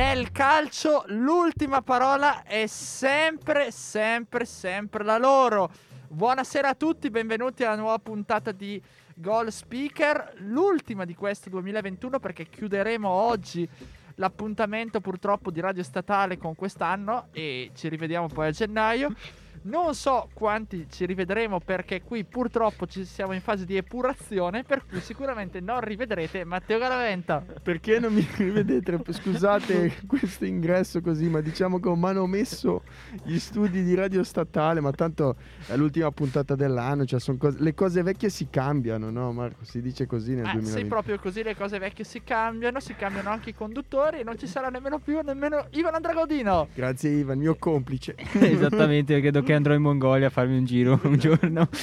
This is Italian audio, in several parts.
nel calcio l'ultima parola è sempre, sempre, sempre la loro. Buonasera a tutti, benvenuti alla nuova puntata di Goal Speaker, l'ultima di questo 2021 perché chiuderemo oggi l'appuntamento purtroppo di Radio Statale con quest'anno e ci rivediamo poi a gennaio. Non so quanti ci rivedremo perché qui purtroppo ci siamo in fase di epurazione, per cui sicuramente non rivedrete Matteo Garaventa. Perché non mi rivedete? Scusate questo ingresso così, ma diciamo che ho manomesso gli studi di Radio Statale, ma tanto è l'ultima puntata dell'anno, cioè cose- le cose vecchie si cambiano, no Marco? Si dice così nel Ah, 2020. sì, proprio così le cose vecchie si cambiano, si cambiano anche i conduttori e non ci sarà nemmeno più nemmeno Ivan Andragodino. Grazie Ivan, mio complice. Esattamente, credo che andrò in Mongolia a farmi un giro un giorno.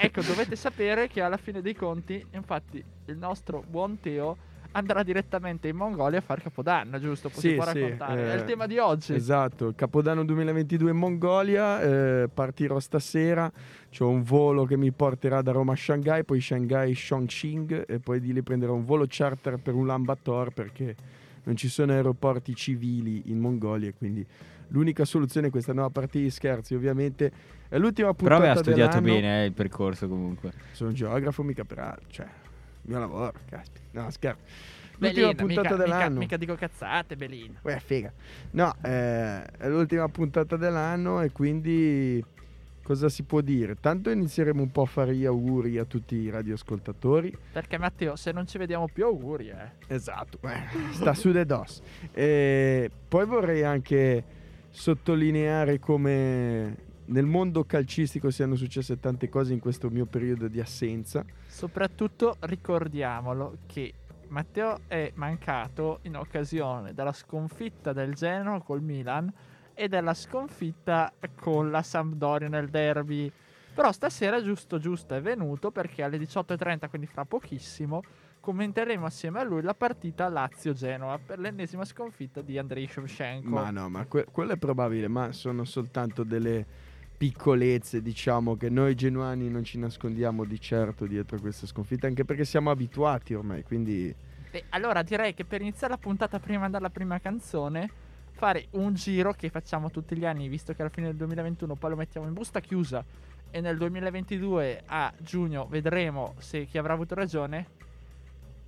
Ecco, dovete sapere che alla fine dei conti, infatti, il nostro buon Teo andrà direttamente in Mongolia a fare Capodanno, giusto? Sì, Possiamo sì, raccontare. È eh, il tema di oggi. Esatto, Capodanno 2022 in Mongolia, eh, partirò stasera, c'ho un volo che mi porterà da Roma a Shanghai, poi Shanghai Chongqing e poi di lì prenderò un volo charter per Ulaanbaatar perché non ci sono aeroporti civili in Mongolia, quindi l'unica soluzione è questa nuova partita di scherzi, ovviamente è l'ultima Però puntata aveva studiato dell'anno. bene eh, il percorso comunque. Sono geografo, mica per altro, cioè, il mio lavoro, caspita. No, scherzo. L'ultima Belina, puntata mica, mica, dell'anno. mica dico cazzate, Belina. Uè, figa. No, eh, è l'ultima puntata dell'anno e quindi cosa si può dire? Tanto inizieremo un po' a fare gli auguri a tutti i radioascoltatori. Perché Matteo, se non ci vediamo più, auguri, eh. Esatto, eh, sta su de dos. E poi vorrei anche sottolineare come nel mondo calcistico siano successe tante cose in questo mio periodo di assenza. Soprattutto ricordiamolo che Matteo è mancato in occasione della sconfitta del Genoa col Milan e della sconfitta con la Sampdoria nel derby. Però stasera giusto giusto è venuto perché alle 18.30, quindi fra pochissimo, commenteremo assieme a lui la partita Lazio-Genoa per l'ennesima sconfitta di Andrei Shevchenko. Ma no, ma que- quello è probabile, ma sono soltanto delle piccolezze, diciamo, che noi genuani non ci nascondiamo di certo dietro questa sconfitta, anche perché siamo abituati ormai, quindi Beh, allora direi che per iniziare la puntata prima dalla prima canzone, fare un giro che facciamo tutti gli anni, visto che alla fine del 2021 poi lo mettiamo in busta chiusa e nel 2022 a giugno vedremo se chi avrà avuto ragione.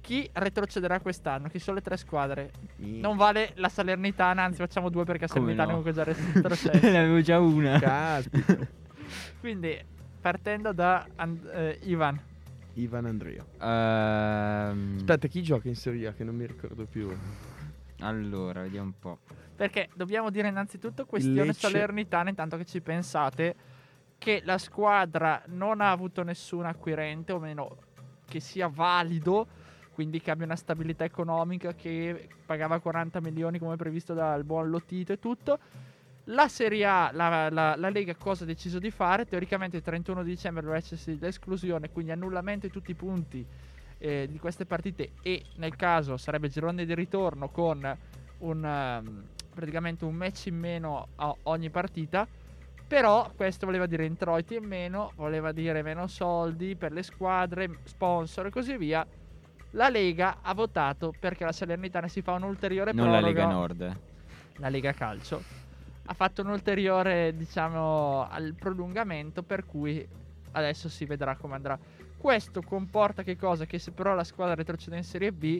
Chi retrocederà quest'anno? Chi sono le tre squadre? Non vale la Salernitana, anzi facciamo due perché Come Salernitana no? è comunque già retrocessa. ne avevo già una. caspita, Quindi partendo da And- eh, Ivan. Ivan Andrea. Ehm, Aspetta, chi gioca in Serie A che non mi ricordo più? Allora, vediamo un po'. Perché dobbiamo dire innanzitutto questione Lecce. Salernitana, intanto che ci pensate, che la squadra non ha avuto nessun acquirente, o meno che sia valido, quindi che abbia una stabilità economica, che pagava 40 milioni come previsto dal buon Lotito e tutto. La Serie A, la, la- la Lega cosa ha deciso di fare? Teoricamente il 31 dicembre doveva esserci l'esclusione, quindi annullamento di tutti i punti eh, di queste partite e nel caso sarebbe girone di ritorno con un, ehm, praticamente un match in meno a ogni partita. Però questo voleva dire introiti in meno, voleva dire meno soldi per le squadre, sponsor e così via. La Lega ha votato perché la Salernitana si fa un'ulteriore Non la proroga. Lega Nord. La Lega Calcio ha fatto un ulteriore, diciamo, al prolungamento per cui adesso si vedrà come andrà. Questo comporta che cosa? Che se però la squadra retrocede in Serie B,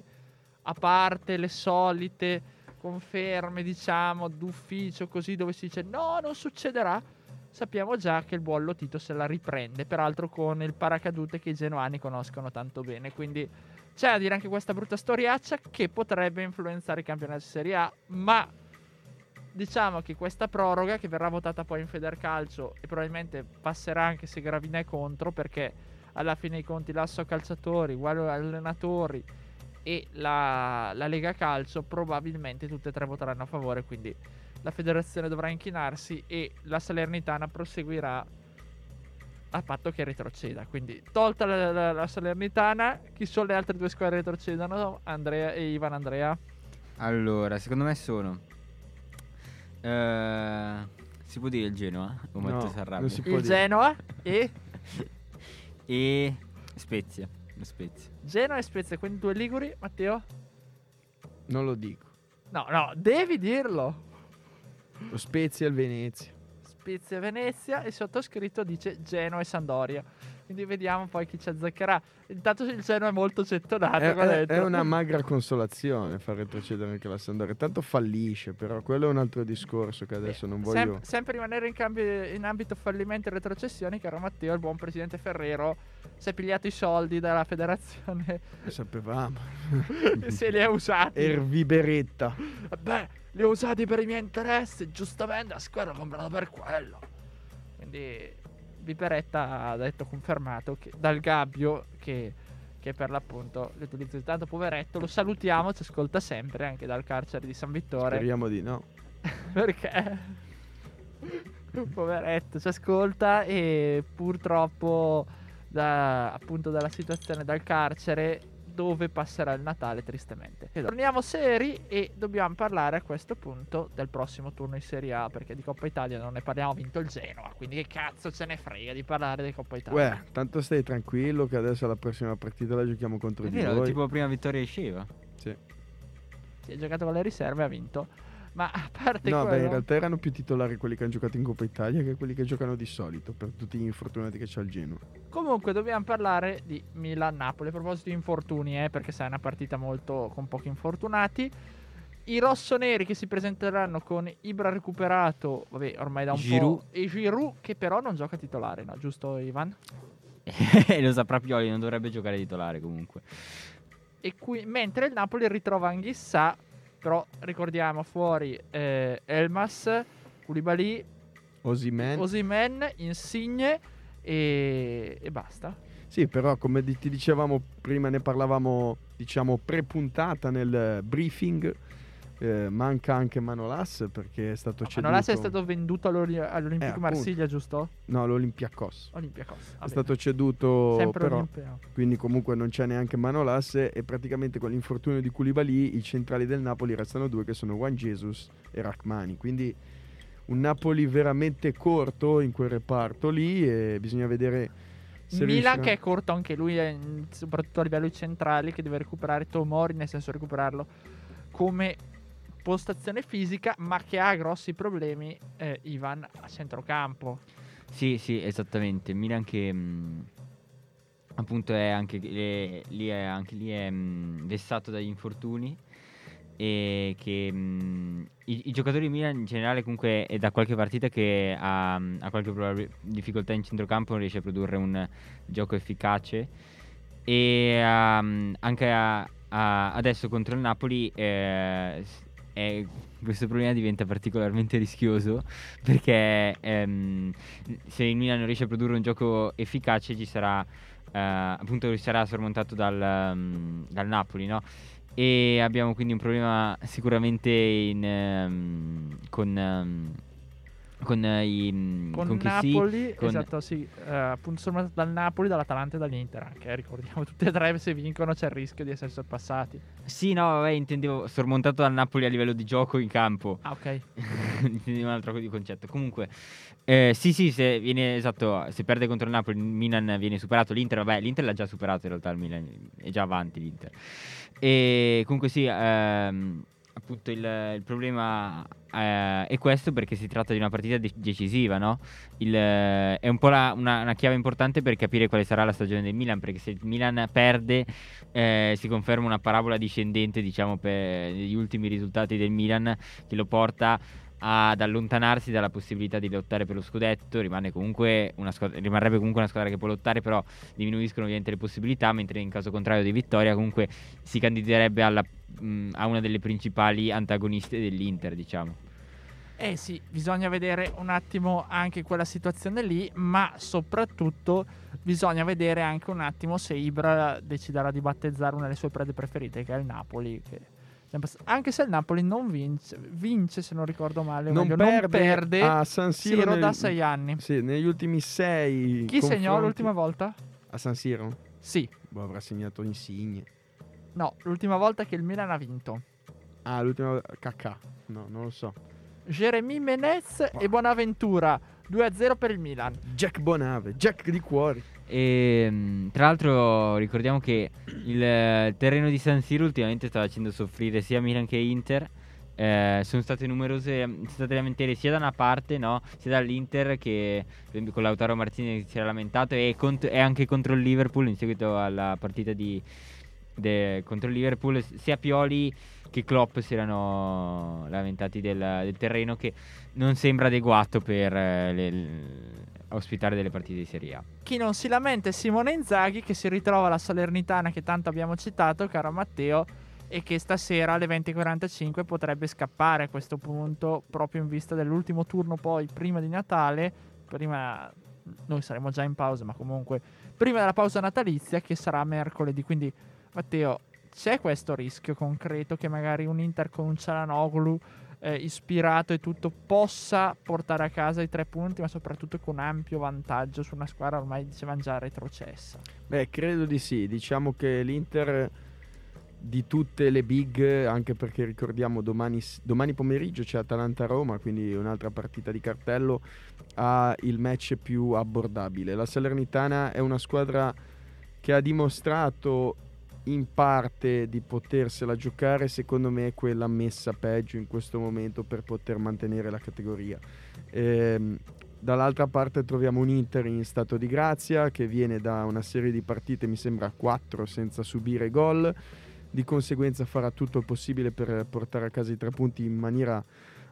a parte le solite conferme, diciamo, d'ufficio così dove si dice no, non succederà, sappiamo già che il buon Lotito se la riprende, peraltro con il paracadute che i genuani conoscono tanto bene, quindi c'è da dire anche questa brutta storiaccia che potrebbe influenzare i campionati di Serie A, ma diciamo che questa proroga che verrà votata poi in Federcalcio e probabilmente passerà anche se Gravina è contro perché alla fine dei conti l'asso calciatori, uguale allenatori e la, la Lega Calcio probabilmente tutte e tre voteranno a favore, quindi la federazione dovrà inchinarsi e la Salernitana proseguirà a patto che retroceda. Quindi tolta la, la- la Salernitana, chi sono le altre due squadre che retrocedono? Andrea e Ivan Andrea. Allora, secondo me sono. eh, si può dire il Genoa? O No, non si può Il dire. Genoa e E Spezia. Spezia. Genoa e Spezia, quindi due Liguri, Matteo? Non lo dico. No, no, devi dirlo. Lo Spezia e il Venezia. Spezia e Venezia e sottoscritto dice Genoa e Sandoria. Quindi vediamo poi chi ci azzeccherà. Intanto il Genoa è molto gettonato. È, è- è una magra consolazione far retrocedere anche la Sampdoria. Tanto fallisce, però quello è un altro discorso che adesso non voglio. Sem- sempre rimanere in, cambio- in ambito fallimento e retrocessioni, caro Matteo, il buon presidente Ferrero si è pigliato i soldi dalla federazione Lo sapevamo. e se li ha usati. Erviberetta. Beh, li ho usati per i miei interessi, giustamente la squadra l'ho comprata per quello. Quindi Viperetta ha detto confermato che, dal Gabbio che, che per l'appunto l'utilizzo di tanto poveretto lo salutiamo, ci ascolta sempre anche dal carcere di San Vittore. Speriamo di no. Perché? Poveretto, ci ascolta e purtroppo da, appunto dalla situazione dal carcere dove passerà il Natale tristemente. E torniamo seri e dobbiamo parlare a questo punto del prossimo turno in Serie A perché di Coppa Italia non ne parliamo, ha vinto il Genoa, quindi che cazzo ce ne frega di parlare di Coppa Italia. Uè, tanto stai tranquillo che adesso la prossima partita la giochiamo contro È di vero, voi. tipo prima vittoria Sceva. Sì. Si è giocato con le riserve e ha vinto. Ma a parte No, beh, quello... in realtà erano più titolari quelli che hanno giocato in Coppa Italia che quelli che giocano di solito, per tutti gli infortunati che c'ha il Genoa. Comunque dobbiamo parlare di Milan-Napoli. A proposito di infortuni, eh, perché sai, è una partita molto con pochi infortunati. I rossoneri che si presenteranno con Ibra recuperato, vabbè, ormai da un Giroud. po'. E Giroud che però non gioca titolare, no? Giusto Ivan? Lo saprà Pioli, non dovrebbe giocare titolare comunque. E qui, mentre il Napoli ritrova Anghissà, però ricordiamo fuori eh, Elmas, Koulibaly, Osimen. Osimen, Insigne e, e basta. Sì, però come ti dicevamo prima, ne parlavamo, diciamo, pre-puntata nel eh, briefing. Eh, manca anche Manolas perché è stato ceduto. Manolas è stato venduto all'Oli- all'Olympique Eh. Marsiglia, giusto? No, l'Olympiakos. Olympiacos. È stato ceduto sempre però, quindi comunque non c'è neanche Manolas e praticamente con l'infortunio di Koulibaly i centrali del Napoli restano due che sono Juan Jesus e Rachmani. Quindi un Napoli veramente corto in quel reparto lì e bisogna vedere se Milan riuscirà- che è corto anche lui, eh, soprattutto a livello centrali, che deve recuperare Tomori, nel senso recuperarlo come postazione fisica, ma che ha grossi problemi eh, Ivan a centrocampo. Sì, sì, esattamente. Milan che mh, appunto è anche le- lì è anche lì è mh, vessato dagli infortuni e che mh, i, i giocatori di Milan in generale comunque è da qualche partita che ha, ha qualche probabil- difficoltà in centrocampo non riesce a produrre un gioco efficace e um, anche a- a- adesso contro il Napoli eh, è- questo problema diventa particolarmente rischioso perché ehm, se il Milan non riesce a produrre un gioco efficace ci sarà eh, appunto sarà sormontato dal, um, dal Napoli no? e abbiamo quindi un problema sicuramente in, ehm, con, ehm, con eh, i mm, Con, con Napoli, con- esatto, sì, eh, appunto sormontato dal Napoli, dall'Atalanta e dall'Inter anche, eh, ricordiamo tutte e tre se vincono c'è il rischio di essere sorpassati. sì no vabbè intendevo sormontato dal Napoli a livello di gioco in campo Ah ok, Intendevo un altro di concetto. Comunque, eh, sì, sì, se viene esatto, se perde contro il Napoli, il Milan viene superato. L'Inter, vabbè, l'Inter l'ha già superato in realtà. Il Milan è già avanti l'Inter. E comunque, sì, ehm, appunto, il, il problema eh, è questo perché si tratta di una partita de- decisiva, no? Il, eh, è un po' la- una, una chiave importante per capire quale sarà la stagione del Milan. Perché se il Milan perde, eh, si conferma una parabola discendente, diciamo, per gli ultimi risultati del Milan che lo porta ad allontanarsi dalla possibilità di lottare per lo scudetto. Comunque squadra, rimarrebbe comunque una squadra che può lottare, però diminuiscono ovviamente le possibilità. Mentre in caso contrario di vittoria, comunque si candiderebbe alla- mh, a una delle principali antagoniste dell'Inter, diciamo. Eh sì, bisogna vedere un attimo anche quella situazione lì, ma soprattutto bisogna vedere anche un attimo se Ibra deciderà di battezzare una delle sue prede preferite, che è il Napoli. che- Anche se il Napoli non vince, vince se non ricordo male, Non meglio, perde, non perde a San Siro, Siro nel- da sei anni. Sì, negli ultimi sei Chi segnò l'ultima volta? A San Siro? Sì, Boh, avrà segnato Insigne. no, l'ultima volta che il Milan ha vinto. Ah, l'ultima Cacà. No, non lo so. Jeremy Menez e Bonaventura 2-0 per il Milan. Jack Bonave, Jack di cuori. E mm, tra l'altro ricordiamo che il eh, terreno di San Siro ultimamente sta facendo soffrire sia Milan che Inter. Eh, sono state numerose mm, sono state lamentele sia da una parte, no? sia dall'Inter che con Lautaro Martinez si era lamentato e, cont- e anche contro il Liverpool in seguito alla partita di, de- contro il Liverpool sia Pioli che Klopp si erano lamentati del, del terreno che non sembra adeguato per eh, le- ospitare delle partite di Serie A. Chi non si lamenta è Simone Inzaghi che si ritrova alla Salernitana che tanto abbiamo citato, caro Matteo, e che stasera alle 20.45 potrebbe scappare a questo punto proprio in vista dell'ultimo turno poi prima di Natale, prima noi saremo già in pausa, ma comunque prima della pausa natalizia che sarà mercoledì. Quindi Matteo, c'è questo rischio concreto che magari un Inter con un Cialanoglu eh, ispirato e tutto possa portare a casa i tre punti, ma soprattutto con ampio vantaggio su una squadra ormai dicevamo già retrocessa. Beh, credo di sì. Diciamo che l'Inter di tutte le big, anche perché ricordiamo domani, domani pomeriggio c'è Atalanta-Roma, quindi un'altra partita di cartello, ha il match più abbordabile. La Salernitana è una squadra che ha dimostrato in parte di potersela giocare, secondo me è quella messa peggio in questo momento per poter mantenere la categoria. Ehm, dall'altra parte troviamo un Inter in stato di grazia che viene da una serie di partite, mi sembra 4 senza subire gol, di conseguenza farà tutto il possibile per portare a casa i tre punti in maniera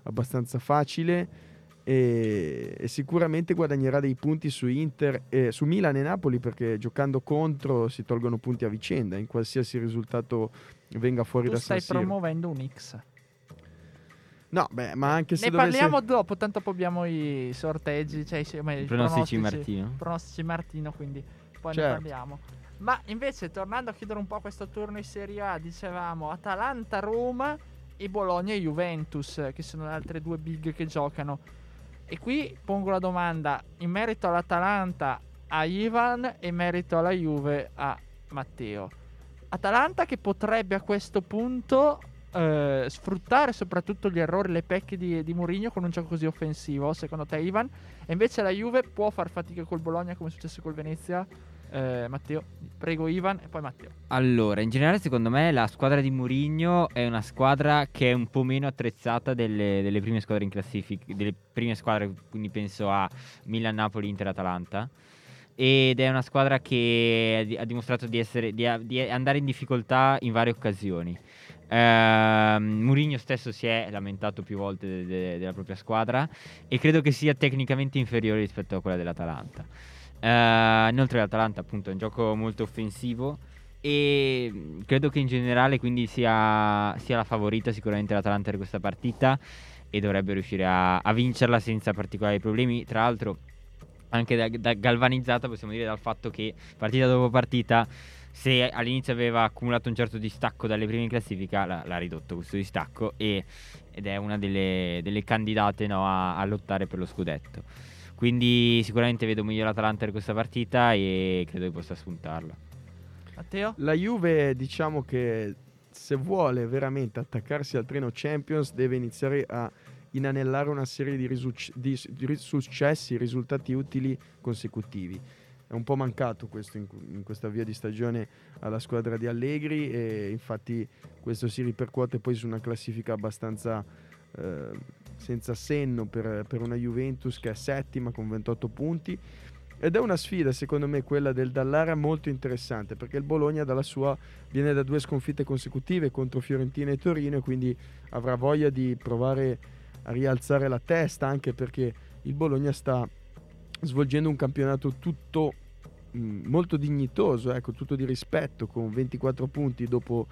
abbastanza facile e, e sicuramente guadagnerà dei punti su Inter e su Milan e Napoli perché giocando contro si tolgono punti a vicenda in qualsiasi risultato venga fuori Tu da stai San Siro. promuovendo un X. No, beh, ma anche se Ne dovesse parliamo dopo, tanto poi abbiamo i sorteggi, cioè i I pronostici Martino. pronostici Martino, quindi poi Certo. ne parliamo. Ma invece, tornando a chiudere un po' questo turno in Serie A, dicevamo Atalanta-Roma e Bologna-Juventus, che sono le altre due big che giocano. E qui pongo la domanda in merito all'Atalanta a Ivan e in merito alla Juve a Matteo. Atalanta che potrebbe a questo punto eh, sfruttare soprattutto gli errori, le pecche di, di Mourinho con un gioco così offensivo, secondo te Ivan? E invece la Juve può far fatica col Bologna come è successo col Venezia? Eh, Matteo, prego Ivan e poi Matteo. Allora, in generale, secondo me la squadra di Mourinho è una squadra che è un po' meno attrezzata delle, delle prime squadre in classifica, delle prime squadre, quindi penso a Milan, Napoli, Inter, Atalanta. Ed è una squadra che ha di- ha dimostrato di, essere, di, di andare in difficoltà in varie occasioni. Ehm, Mourinho stesso si è lamentato più volte de- de- della propria squadra e credo che sia tecnicamente inferiore rispetto a quella dell'Atalanta. Eh, inoltre l'Atalanta appunto è un gioco molto offensivo e mh, credo che in generale quindi sia, sia la favorita sicuramente l'Atalanta per questa partita e dovrebbe riuscire a, a vincerla senza particolari problemi. Tra l'altro anche da, da galvanizzata possiamo dire dal fatto che partita dopo partita se all'inizio aveva accumulato un certo distacco dalle prime in classifica l'ha, l'ha ridotto questo distacco e- ed è una delle, delle candidate no, a, a lottare per lo scudetto. Quindi sicuramente vedo meglio l'Atalanta per questa partita e credo che possa spuntarla. Matteo? La Juve, diciamo che se vuole veramente attaccarsi al treno Champions, deve iniziare a inanellare una serie di, risuc- di di successi, risultati utili consecutivi. È un po' mancato questo in, in questa via di stagione alla squadra di Allegri e infatti questo si ripercuote poi su una classifica abbastanza eh, senza senno per, per una Juventus che è settima con 28 punti. Ed è una sfida, secondo me, quella del Dallara molto interessante perché il Bologna dalla sua viene da due sconfitte consecutive contro Fiorentina e Torino e quindi avrà voglia di provare a rialzare la testa anche perché il Bologna sta svolgendo un campionato tutto mh, molto dignitoso, ecco, tutto di rispetto, con 24 punti dopo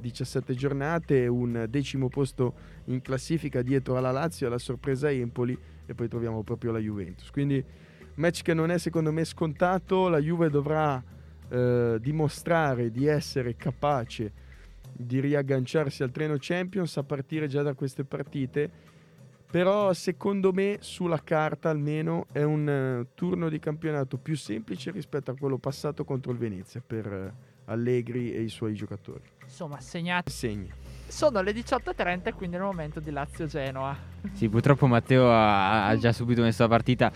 17 giornate, un decimo posto in classifica dietro alla Lazio, alla sorpresa Empoli e poi troviamo proprio la Juventus. Quindi match che non è secondo me scontato, la Juve dovrà eh, dimostrare di essere capace di riagganciarsi al treno Champions a partire già da queste partite. Però secondo me sulla carta almeno è un eh, turno di campionato più semplice rispetto a quello passato contro il Venezia per eh, Allegri e i suoi giocatori. Insomma, segnati. Segni. Sono le 18.30 quindi è il momento di Lazio-Genoa. Sì, purtroppo Matteo ha, ha già subito messo la partita.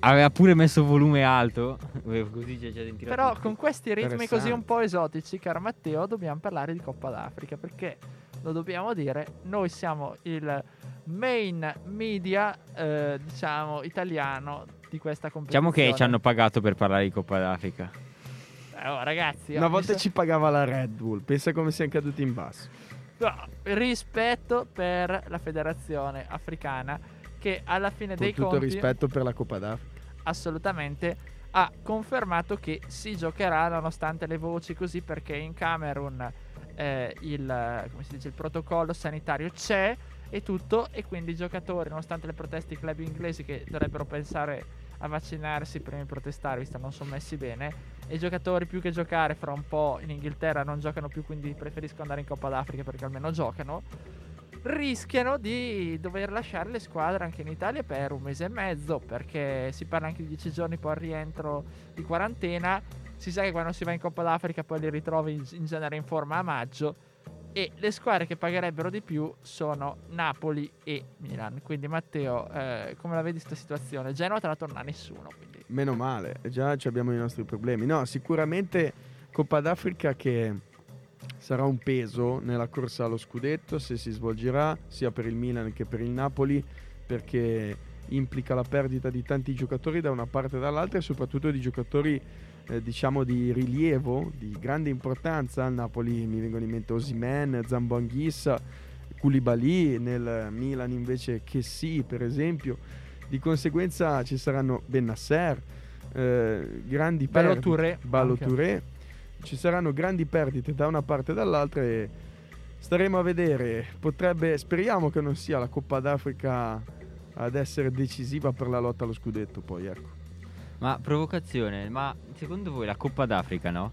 Aveva pure messo volume alto. Così ha già sentito. Però con questi ritmi così un po' esotici, caro Matteo, dobbiamo parlare di Coppa d'Africa perché lo dobbiamo dire, noi siamo il main media, eh, diciamo, italiano di questa competizione. Diciamo che ci hanno pagato per parlare di Coppa d'Africa. Oh, ragazzi, Una oh, volta sa- ci pagava la Red Bull, pensa come siamo caduti in basso. No, rispetto per la federazione africana che alla fine Con dei tutto conti il rispetto per la Coppa d'Africa. assolutamente ha confermato che si giocherà nonostante le voci così perché in Camerun eh, il, come si dice, il protocollo sanitario c'è e tutto e quindi i giocatori nonostante le proteste dei club inglesi che dovrebbero pensare a vaccinarsi prima di protestare visto che non sono messi bene. E i giocatori più che giocare fra un po' in Inghilterra non giocano più quindi preferiscono andare in Coppa d'Africa perché almeno giocano. Rischiano di dover lasciare le squadre anche in Italia per un mese e mezzo perché si parla anche di 10 giorni poi al rientro di quarantena. Si sa che quando si va in Coppa d'Africa poi li ritrovi in genere in forma a maggio e le squadre che pagherebbero di più sono Napoli e Milan quindi Matteo eh, come la vedi questa situazione? Genoa te la torna nessuno quindi Meno male, già abbiamo i nostri problemi. No, sicuramente Coppa d'Africa che sarà un peso nella corsa allo scudetto se si svolgerà sia per il Milan che per il Napoli perché implica la perdita di tanti giocatori da una parte e dall'altra e soprattutto di giocatori eh, diciamo di rilievo, di grande importanza. Al Napoli mi vengono in mente Osimen, Zamboanghissa, Koulibaly, nel Milan invece che sì, per esempio. Di conseguenza ci saranno Bennasser, eh, grandi perdite. Touré Ballo anche. Touré. Ci saranno grandi perdite da una parte e dall'altra e staremo a vedere. Potrebbe, speriamo che non sia la Coppa d'Africa ad essere decisiva per la lotta allo scudetto poi, ecco. Ma provocazione, ma secondo voi la Coppa d'Africa, no?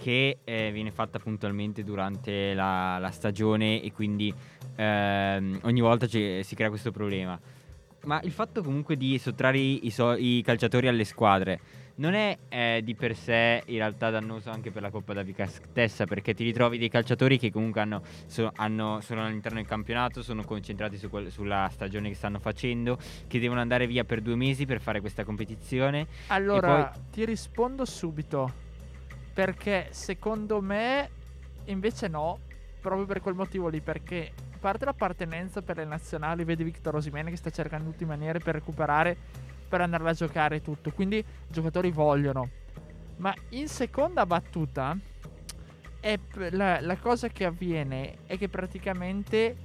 Che eh, viene fatta puntualmente durante la, la stagione e quindi ehm, ogni volta ci- si crea questo problema. Ma il fatto comunque di sottrarre i, so- i calciatori alle squadre non è eh, di per sé in realtà dannoso anche per la Coppa d'Africa stessa perché ti ritrovi dei calciatori che comunque hanno, so- hanno- sono all'interno del campionato, sono concentrati su quel- sulla stagione che stanno facendo, che devono andare via per due mesi per fare questa competizione Allora, ti rispondo subito. Perché secondo me invece no, proprio per quel motivo lì, perché a parte l'appartenenza per le nazionali, vedi Victor Osimene che sta cercando in tutte maniere per recuperare, per andare a giocare tutto, quindi i giocatori vogliono. Ma in seconda battuta, la, la cosa che avviene è che praticamente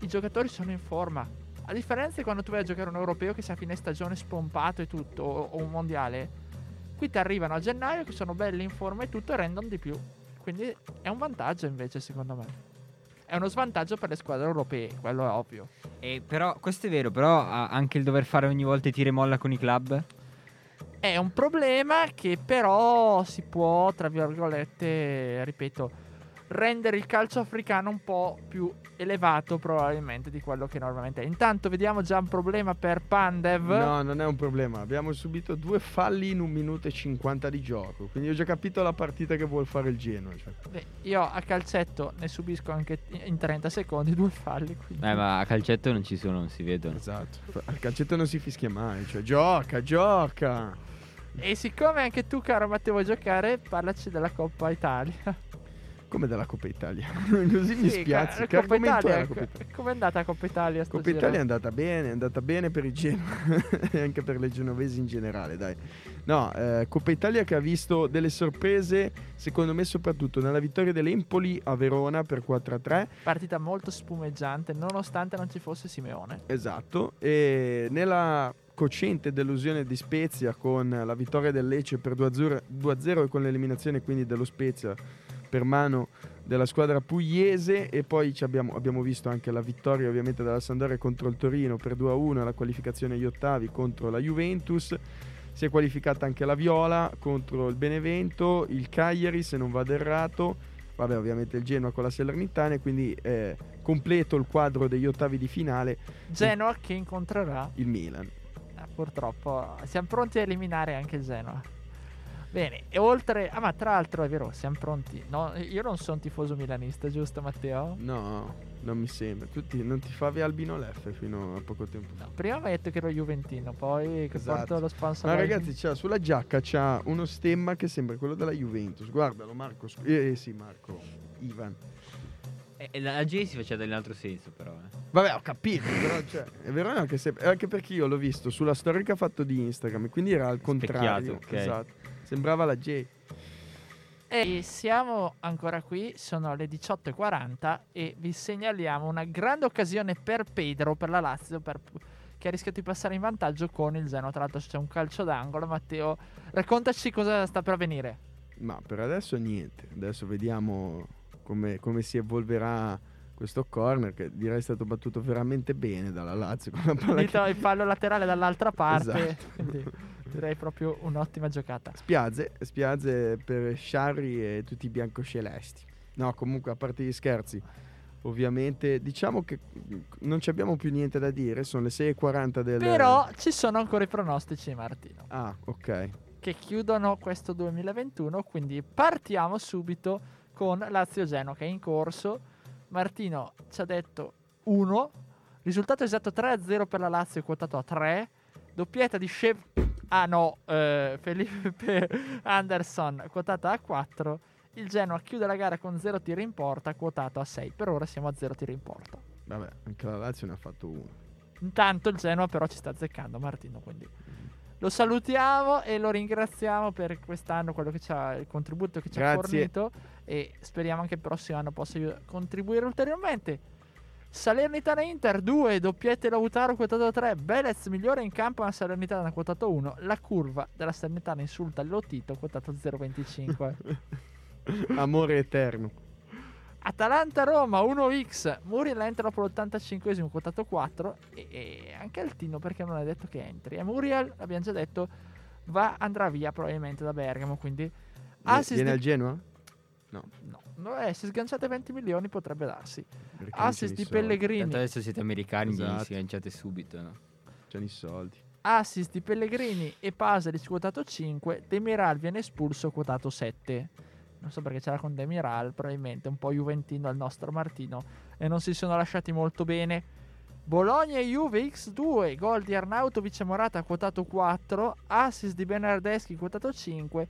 i giocatori sono in forma. A differenza di quando tu vai a giocare un europeo che sia a fine stagione spompato e tutto, o, o un mondiale, qui ti arrivano a gennaio che sono belli in forma e tutto e rendono di più. Quindi è un vantaggio invece secondo me. È uno svantaggio per le squadre europee, quello è ovvio. E però, questo è vero, però anche il dover fare ogni volta i tiri e molla con i club? È un problema che però si può, tra virgolette, ripeto, rendere il calcio africano un po' più elevato probabilmente di quello che normalmente è. Intanto vediamo già un problema per Pandev. No, non è un problema. Abbiamo subito due falli in un minuto e 50 di gioco. Quindi ho già capito la partita che vuol fare il Genoa. cioè. Beh, io a calcetto ne subisco anche in 30 secondi due falli. Quindi... Eh, ma a calcetto non ci sono, non si vedono. Esatto. Al calcetto non si fischia mai. Cioè, gioca, gioca. E siccome anche tu, caro Matteo, vuoi giocare, parlaci della Coppa Italia. Come della Coppa Italia. Così mi Sì, spiazzi. ca- Che Coppa Italia, Coppa Italia? Com'è andata Coppa Italia? sto Coppa? Italia è andata bene, è andata bene per i Genoa e anche per le genovesi in generale, dai. No, eh, Coppa Italia che ha visto delle sorprese, secondo me soprattutto nella vittoria dell'Empoli a Verona per 4-3, Partita molto spumeggiante, nonostante non ci fosse Simeone. esatto, e nella cocente delusione di Spezia con la vittoria del Lecce per 2-0 2-0 e con l'eliminazione quindi dello Spezia per mano della squadra pugliese e poi ci abbiamo, abbiamo visto anche la vittoria ovviamente della Sandoria contro il Torino per 2-1 la qualificazione agli ottavi contro la Juventus si è qualificata anche la Viola contro il Benevento il Cagliari se non vado errato vabbè ovviamente il Genoa con la Salernitana e quindi è completo il quadro degli ottavi di finale Genoa che incontrerà. il Milan eh, purtroppo siamo pronti a eliminare anche il Genoa. Bene, e oltre. Ah, ma tra l'altro è vero, siamo pronti. No, io non sono tifoso milanista, giusto, Matteo? no non mi sembra tu ti- non ti favi Albino Leffe fino a poco tempo fa No, prima mi hai detto che ero Juventino, poi che Esatto. porto lo sponsor. Ma ragazzi, c'ha, sulla giacca c'ha uno stemma che sembra quello della Juventus. Guardalo, Marco. scu- Eh, eh, sì, Marco. Ivan. E e la J si faceva nell'altro senso, però. eh. Vabbè, ho capito. però, cioè, è vero anche, se, anche perché io l'ho visto sulla storia che ha fatto di Instagram. Quindi era al contrario. ok. Esatto. Sembrava la J. E siamo ancora qui, sono le 18.40 e vi segnaliamo una grande occasione per Pedro, per la Lazio, per- che ha rischiato di passare in vantaggio con il Genoa. Tra l'altro c'è un calcio d'angolo. Matteo, raccontaci cosa sta per avvenire. Ma per adesso niente. Adesso vediamo come, come si evolverà questo corner. Che direi è stato battuto veramente bene dalla Lazio. Con la palla Il, che- il fallo laterale dall'altra parte. Esatto. quindi direi proprio un'ottima giocata. Spiazze, spiazze per Sciarri e tutti i biancocelesti. No, comunque, a parte gli scherzi, ovviamente, diciamo che non ci abbiamo più niente da dire. Sono le 6.40 del. Però ci sono ancora i pronostici, Martino. Ah, ok. che chiudono questo 2021. Quindi partiamo subito con Lazio-Genoa che è in corso. Martino ci ha detto 1, risultato esatto 3-0 per la Lazio quotato a 3, doppietta di Shev... Ah no, eh, Felipe Anderson quotata a 4. Il Genoa chiude la gara con 0 tiri in porta, quotato a 6. Per ora siamo a 0 tiri in porta. Vabbè, anche la Lazio ne ha fatto uno. Intanto il Genoa però ci sta azzeccando Martino, quindi lo salutiamo e lo ringraziamo per quest'anno, quello che ci ha, il contributo che ci ha Grazie. fornito e speriamo anche il prossimo anno possa contribuire ulteriormente. Salernitana Inter 2, doppiette Lautaro quotato 3, Belez migliore in campo ma Salernitana quotato 1, la curva della Salernitana insulta il Lotito quotato 0,25. Amore eterno. Atalanta-Roma 1x, Muriel entra dopo l'85esimo quotato 4 e, e anche Altino perché non è detto che entri. E Muriel, l'abbiamo già detto, va, andrà via probabilmente da Bergamo, quindi assist Viene al Genoa? no, no, eh, se sganciate 20 milioni potrebbe darsi. Perché Assist i di soldi. Pellegrini, Tanto adesso siete americani, Esatto. sganciate subito, no? C'hanno i soldi. assist di Pellegrini e Pasalic quotato 5, Demiral viene espulso quotato 7. Non so perché c'era con Demiral, probabilmente un po' juventino il nostro Martino e non si sono lasciati molto bene. Bologna e Juve X2, gol di Arnautovic e Morata quotato 4, assist di Bernardeschi quotato 5.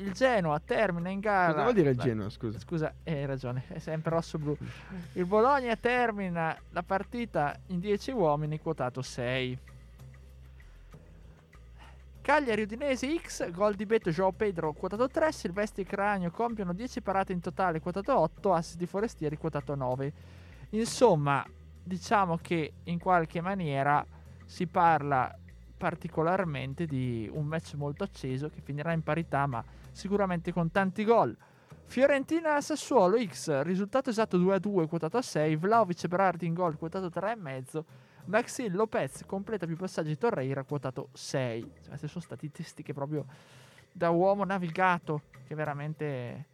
Il Genoa termina in gara. Cosa vuol dire il Genoa, scusa? Scusa, hai ragione, è sempre rosso-blu. Il Bologna termina la partita in 10 uomini, quotato 6. Cagliari Udinese X, gol di Beto Joao Pedro, quotato 3. Silvestri Cranio compiono 10 parate in totale, quotato 8. Assist di Forestieri, quotato 9. Insomma, diciamo che in qualche maniera si parla particolarmente di un match molto acceso che finirà in parità, ma sicuramente con tanti gol. Fiorentina Sassuolo X, risultato esatto 2-2, quotato a 6. Vlaovic e Berardi in gol, quotato 3,5. Maxil Lopez completa più passaggi Torreira, quotato 6. Cioè, queste sono statistiche proprio da uomo navigato, che veramente...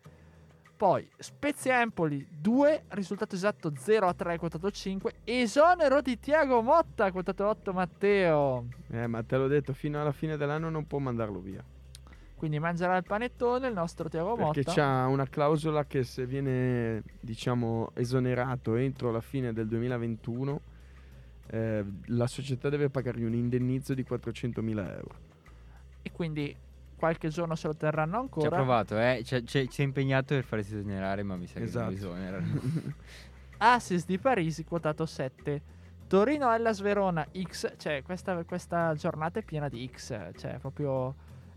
Poi Spezia Empoli 2, risultato esatto 0 a 3, quotato 5. Esonero di Tiago Motta, quotato 8 Matteo. Eh, ma te l'ho detto, fino alla fine dell'anno non può mandarlo via. Quindi mangerà il panettone il nostro Tiago Perché Motta. c'ha una clausola che se viene, diciamo, esonerato entro la fine del 2021, eh, la società deve pagargli un indennizzo di 400.000 euro. E quindi qualche giorno se lo terranno Ci ha ancora. provato, eh? Ci ha- ci- è impegnato per farsi esonerare, ma mi sa che Esatto. non lo esonerano. Assist di Parisi quotato 7. Torino Hellas Verona X, cioè questa, questa giornata è piena di X, cioè proprio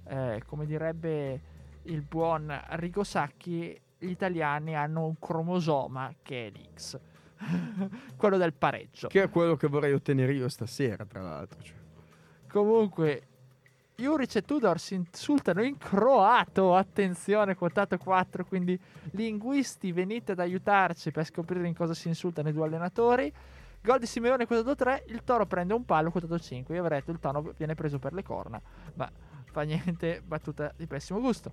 eh, come direbbe il buon Arrigo Sacchi, gli italiani hanno un cromosoma che è l'X, quello del pareggio. Che è quello che vorrei ottenere io stasera, tra l'altro. cioè. Comunque, Juric e Tudor si insultano in croato. Attenzione, quotato 4. Quindi, linguisti, venite ad aiutarci per scoprire in cosa si insultano i due allenatori. Gol di Simeone quotato 3. Il toro prende un palo quotato 5. Io avrei detto il tono viene preso per le corna. Ma fa niente, battuta di pessimo gusto.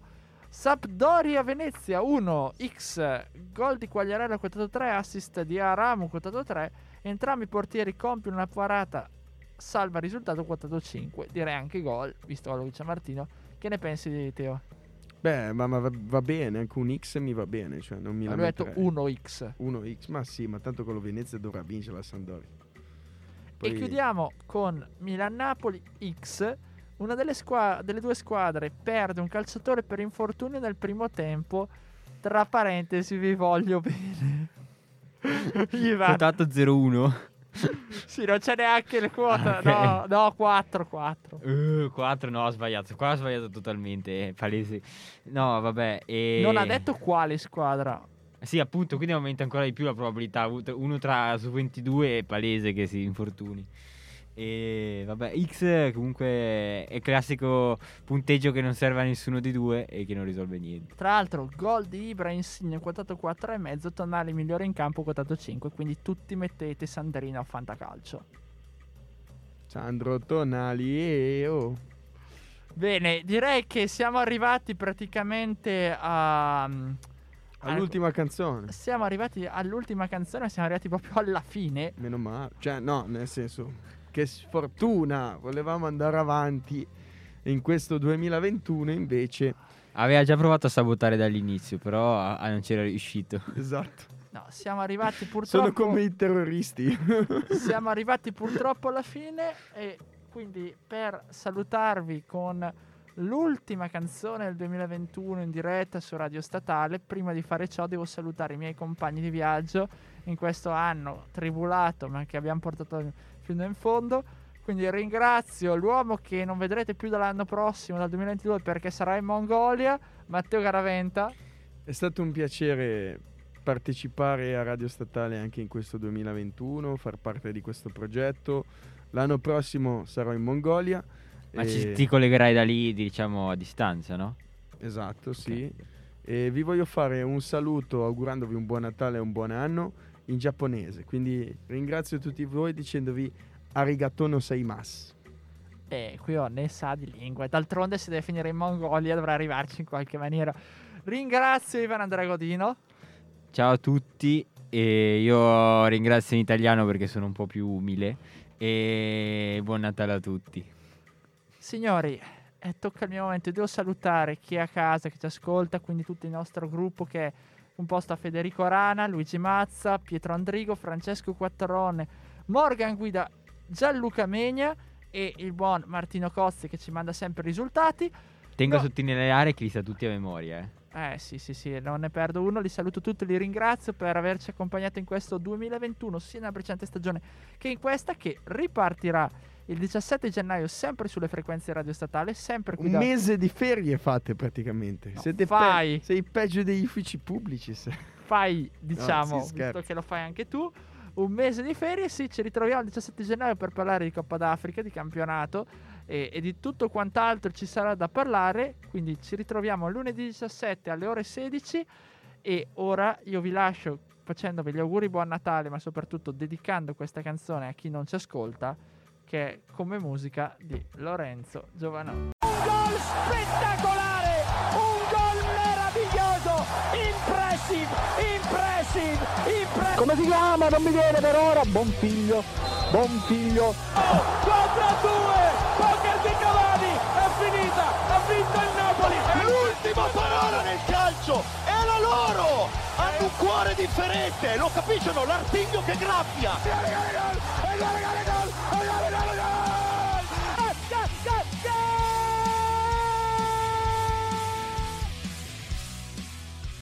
Sampdoria Venezia 1 X gol di Quagliarella quotato 3 assist di Aramu quotato 3 entrambi i portieri compiono una parata salva risultato quotato 5 direi anche gol visto quello che dice Martino che ne pensi di Teo? Beh, ma, ma va, va bene, anche un X mi va bene, cioè non mi Lui ha detto lamenterei. 1x 1x, ma sì, ma tanto con lo Venezia dovrà vincere la Sampdoria. e Poi- chiudiamo con Milan-Napoli X una delle, squa- delle due squadre perde un calciatore per infortunio nel primo tempo tra parentesi vi voglio bene Ivan Quotato 0-1. Sì, non c'è neanche le quote. Ah, ok. No, no, 4, 4. Uh, 4 no, ho sbagliato. Qua ho sbagliato totalmente. Palese. No, vabbè. E... Non ha detto quale squadra. Sì, appunto, quindi aumenta ancora di più la probabilità. Uno tra su 22 è palese che si infortuni. E vabbè, X comunque è il classico punteggio che non serve a nessuno di due e che non risolve niente. Tra l'altro, gol di Ibra Insigne quotato 4,5, Tonali migliore in campo quotato 5. Quindi tutti mettete Sandrino a Fantacalcio. Sandro Tonali e oh. Bene, direi che siamo arrivati praticamente a. mm, all'ultima canzone. Siamo arrivati all'ultima canzone, siamo arrivati proprio alla fine. Meno male, cioè no, nel senso che sfortuna, volevamo andare avanti in questo 2021 invece Aveva già provato a sabotare dall'inizio, però a- a non c'era riuscito. esatto. No, siamo arrivati purtroppo. Sono come i terroristi. Siamo arrivati purtroppo alla fine e quindi per salutarvi con l'ultima canzone del 2021 in diretta su Radio Statale, prima di fare ciò devo salutare i miei compagni di viaggio in questo anno tribulato ma che abbiamo portato fino in fondo. Quindi ringrazio l'uomo che non vedrete più dall'anno prossimo, dal 2022, perché sarà in Mongolia, Matteo Garaventa. È stato un piacere partecipare a Radio Statale anche in questo 2021, far parte di questo progetto. L'anno prossimo sarò in Mongolia. Ma e- ci, ti collegherai da lì, diciamo, a distanza, no? Esatto, sì. E vi voglio fare un saluto augurandovi un buon Natale e un buon anno in giapponese. Quindi ringrazio tutti voi dicendovi arigato no seimasu. E qui ho ne sa di lingue. D'altronde, se deve finire in Mongolia, dovrà arrivarci in qualche maniera. Ringrazio Ivan Andrea Godino. Ciao a tutti, e io ringrazio in italiano perché sono un po' più umile. E buon Natale a tutti. Signori, eh, tocca il mio momento. Devo salutare chi è a casa, che ci ascolta, quindi tutto il nostro gruppo che da Federico Rana, Luigi Mazza, Pietro Andrigo, Francesco Quattrone, Morgan Guida, Gianluca Megna e il buon Martino Cozzi che ci manda sempre i risultati. Tengo No. a sottolineare che li sa tutti a memoria. Eh. Eh sì, sì, sì, non ne perdo uno. Li saluto tutti, li ringrazio per averci accompagnato in questo 2021, sia nella precedente stagione che in questa, che ripartirà il 17 gennaio sempre sulle frequenze radio statale, sempre qui Un da... mese di ferie fate praticamente. No, Siete fai. pe- sei peggio degli uffici pubblici. se- fai, diciamo, scherza. visto che lo fai anche tu, un mese di ferie, sì, ci ritroviamo il 17 gennaio per parlare di Coppa d'Africa, di campionato e, e di tutto quant'altro ci sarà da parlare, quindi ci ritroviamo lunedì 17 alle ore 16 e ora io vi lascio facendovi gli auguri buon Natale, ma soprattutto dedicando questa canzone a chi non ci ascolta, che è come musica di Lorenzo Giovanotti. Un gol spettacolare, un gol meraviglioso, impressive, impressive, impressive. Come si chiama? Non mi viene per ora. Buon figlio, buon figlio. 4 a 2, poker di Cavani, è finita, ha vinto il Napoli. L'ultima parola nel calcio è la loro! Hanno un cuore differente, lo capiscono? L'artiglio che graffia! E gol, e gol, I love it,